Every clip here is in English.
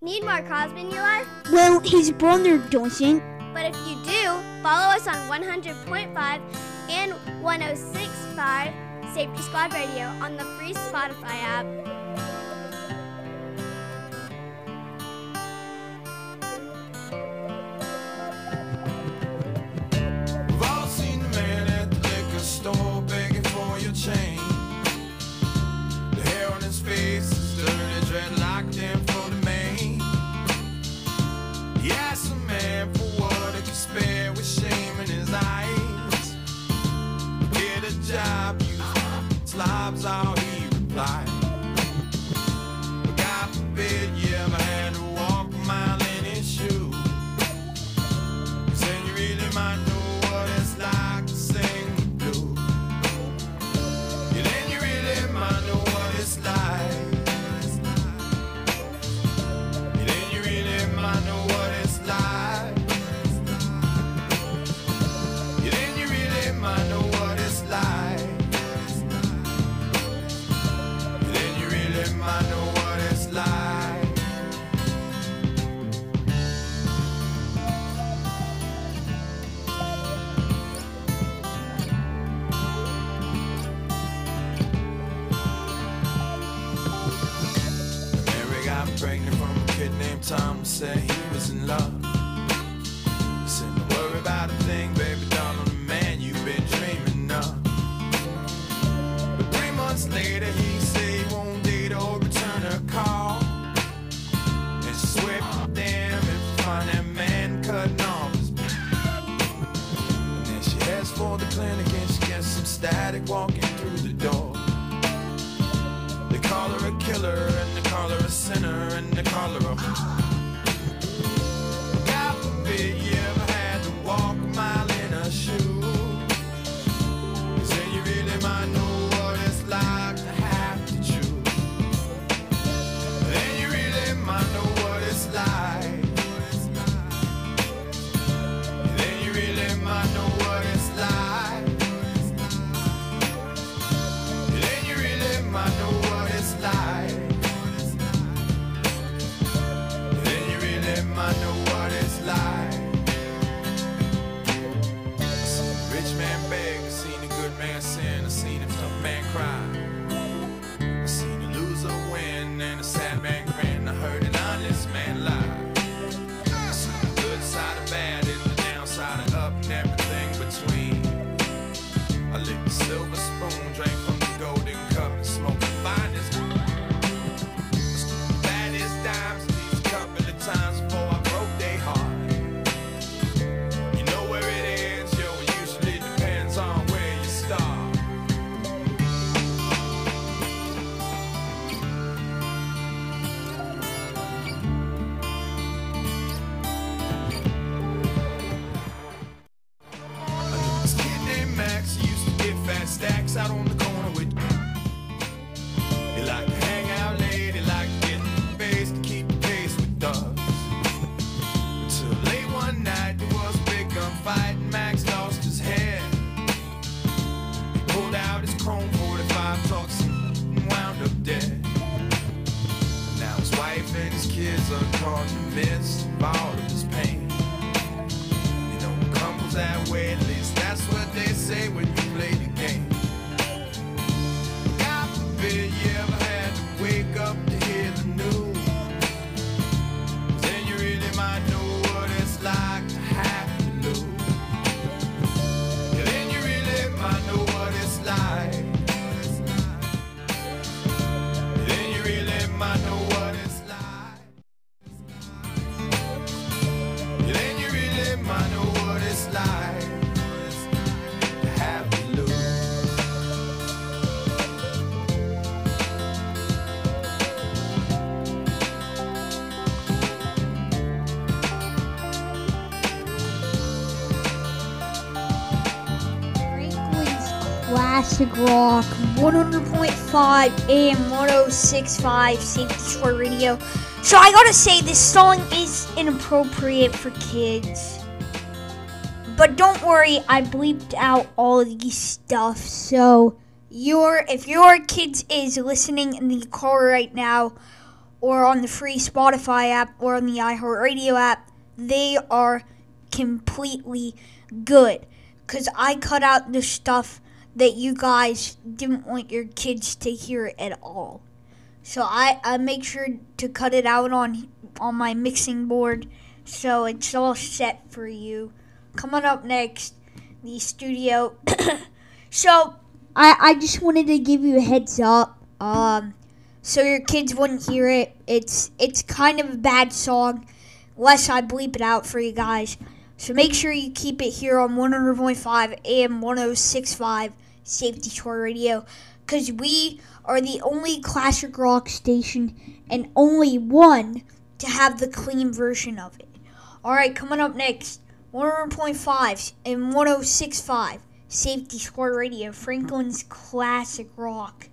Need more Crosby in your life? Well, his brother doesn't. But if you do, follow us on 100.5 and 106.5 Safety Squad Radio on the free Spotify app. say. Classic Rock 100.5 AM 1065 St. Detroit Radio. So I gotta say, this song is inappropriate for kids. But don't worry, I bleeped out all the stuff. So your if your kids is listening in the car right now, or on the free Spotify app, or on the iHeartRadio app, they are completely good because I cut out the stuff that you guys didn't want your kids to hear at all. So I, I make sure to cut it out on on my mixing board so it's all set for you. Coming up next, the studio. so I, I just wanted to give you a heads up. Um so your kids wouldn't hear it. It's it's kind of a bad song, unless I bleep it out for you guys. So make sure you keep it here on 100.5 AM 1065 Safety Squad Radio, because we are the only classic rock station and only one to have the clean version of it. All right, coming up next, 100.5 and 106.5 Safety Squad Radio, Franklin's classic rock.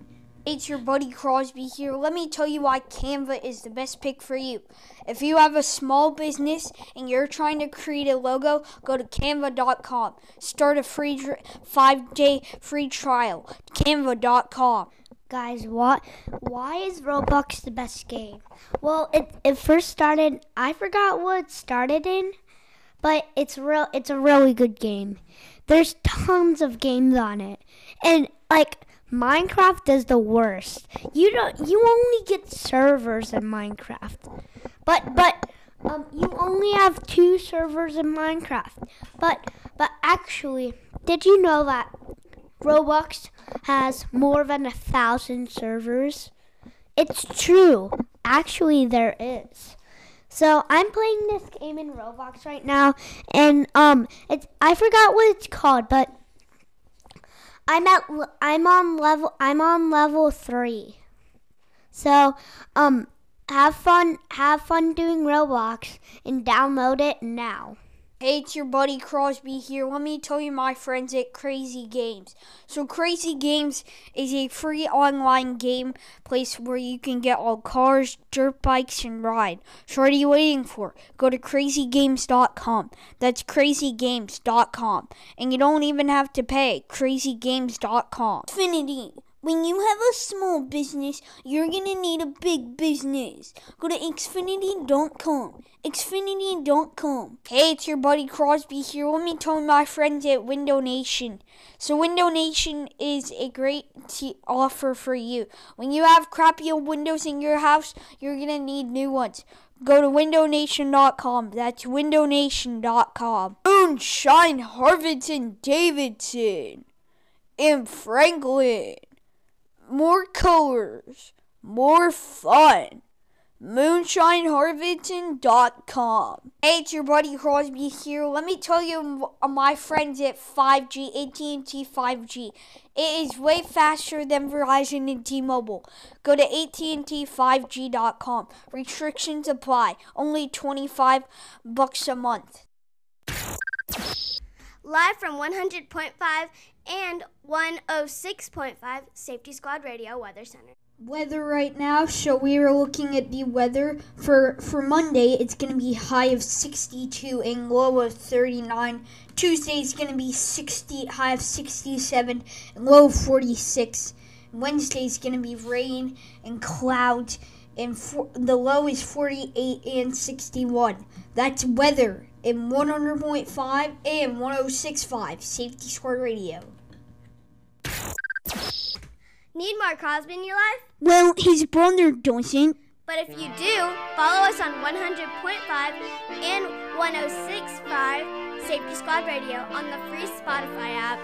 It's your buddy Crosby here. Let me tell you why Canva is the best pick for you. If you have a small business and you're trying to create a logo, go to canva.com. Start a free 5-day free trial. canva.com. Guys, what? Why is Roblox the best game? Well, it it first started. I forgot what started in, but it's real. It's a really good game. There's tons of games on it, and like Minecraft is the worst. You don't. You only get servers in Minecraft, but but um, you only have two servers in Minecraft. But but actually, did you know that Roblox has more than a thousand servers? It's true. Actually, there is. So I'm playing this game in Roblox right now, and um, it's I forgot what it's called, but I'm at I'm on level I'm on level three. So um, have fun have fun doing Roblox and download it now. Hey, it's your buddy Crosby here. Let me tell you, my friends at Crazy Games. So, Crazy Games is a free online game place where you can get all cars, dirt bikes, and ride. So, what are you waiting for? Go to crazygames.com. That's crazygames.com. And you don't even have to pay. Crazygames.com. Infinity. When you have a small business, you're gonna need a big business. Go to Xfinity.com. Xfinity.com. Hey, it's your buddy Crosby here. Let me tell my friends at Window Nation. So, Window Nation is a great t- offer for you. When you have crappy old windows in your house, you're gonna need new ones. Go to windownation.com. That's windownation.com. Moonshine Harvington Davidson in Franklin more colors, more fun. MoonshineHarvington.com. Hey, it's your buddy Crosby here. Let me tell you, uh, my friends at 5G, AT&T 5G. It is way faster than Verizon and T-Mobile. Go to AT&T5G.com. Restrictions apply. Only 25 bucks a month. Live from 100.5 and 106.5 Safety Squad Radio Weather Center. Weather right now, so we are looking at the weather for for Monday. It's going to be high of 62 and low of 39. Tuesday is going to be 60 high of 67 and low of 46. Wednesday is going to be rain and clouds and for, the low is 48 and 61. That's weather in 100.5 and 106.5 Safety Squad Radio. Need more Crosby in your life? Well, his brother doesn't. But if you do, follow us on 100.5 and 106.5 Safety Squad Radio on the free Spotify app.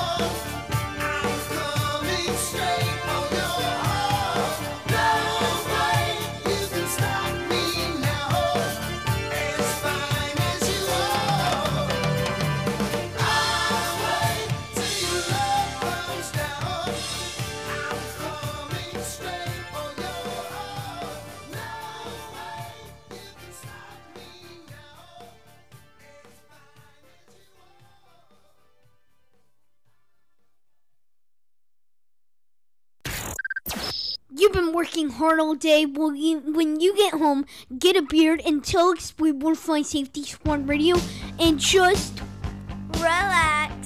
Oh. hard all day. Well, you, when you get home, get a beard and tell us we will fly safety squad radio and just relax.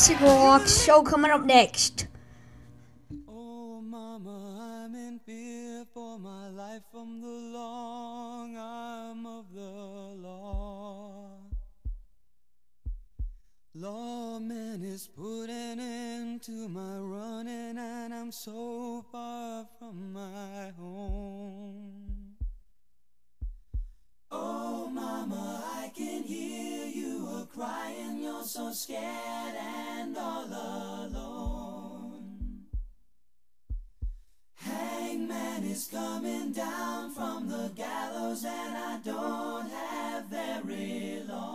Classic Rock show coming up next. Oh, Mama, I'm in fear for my life from the long arm of the law. Lawman is putting into my running, and I'm so far from my home. Oh, mama, I can hear you a crying. You're so scared and all alone. Hangman is coming down from the gallows, and I don't have very long.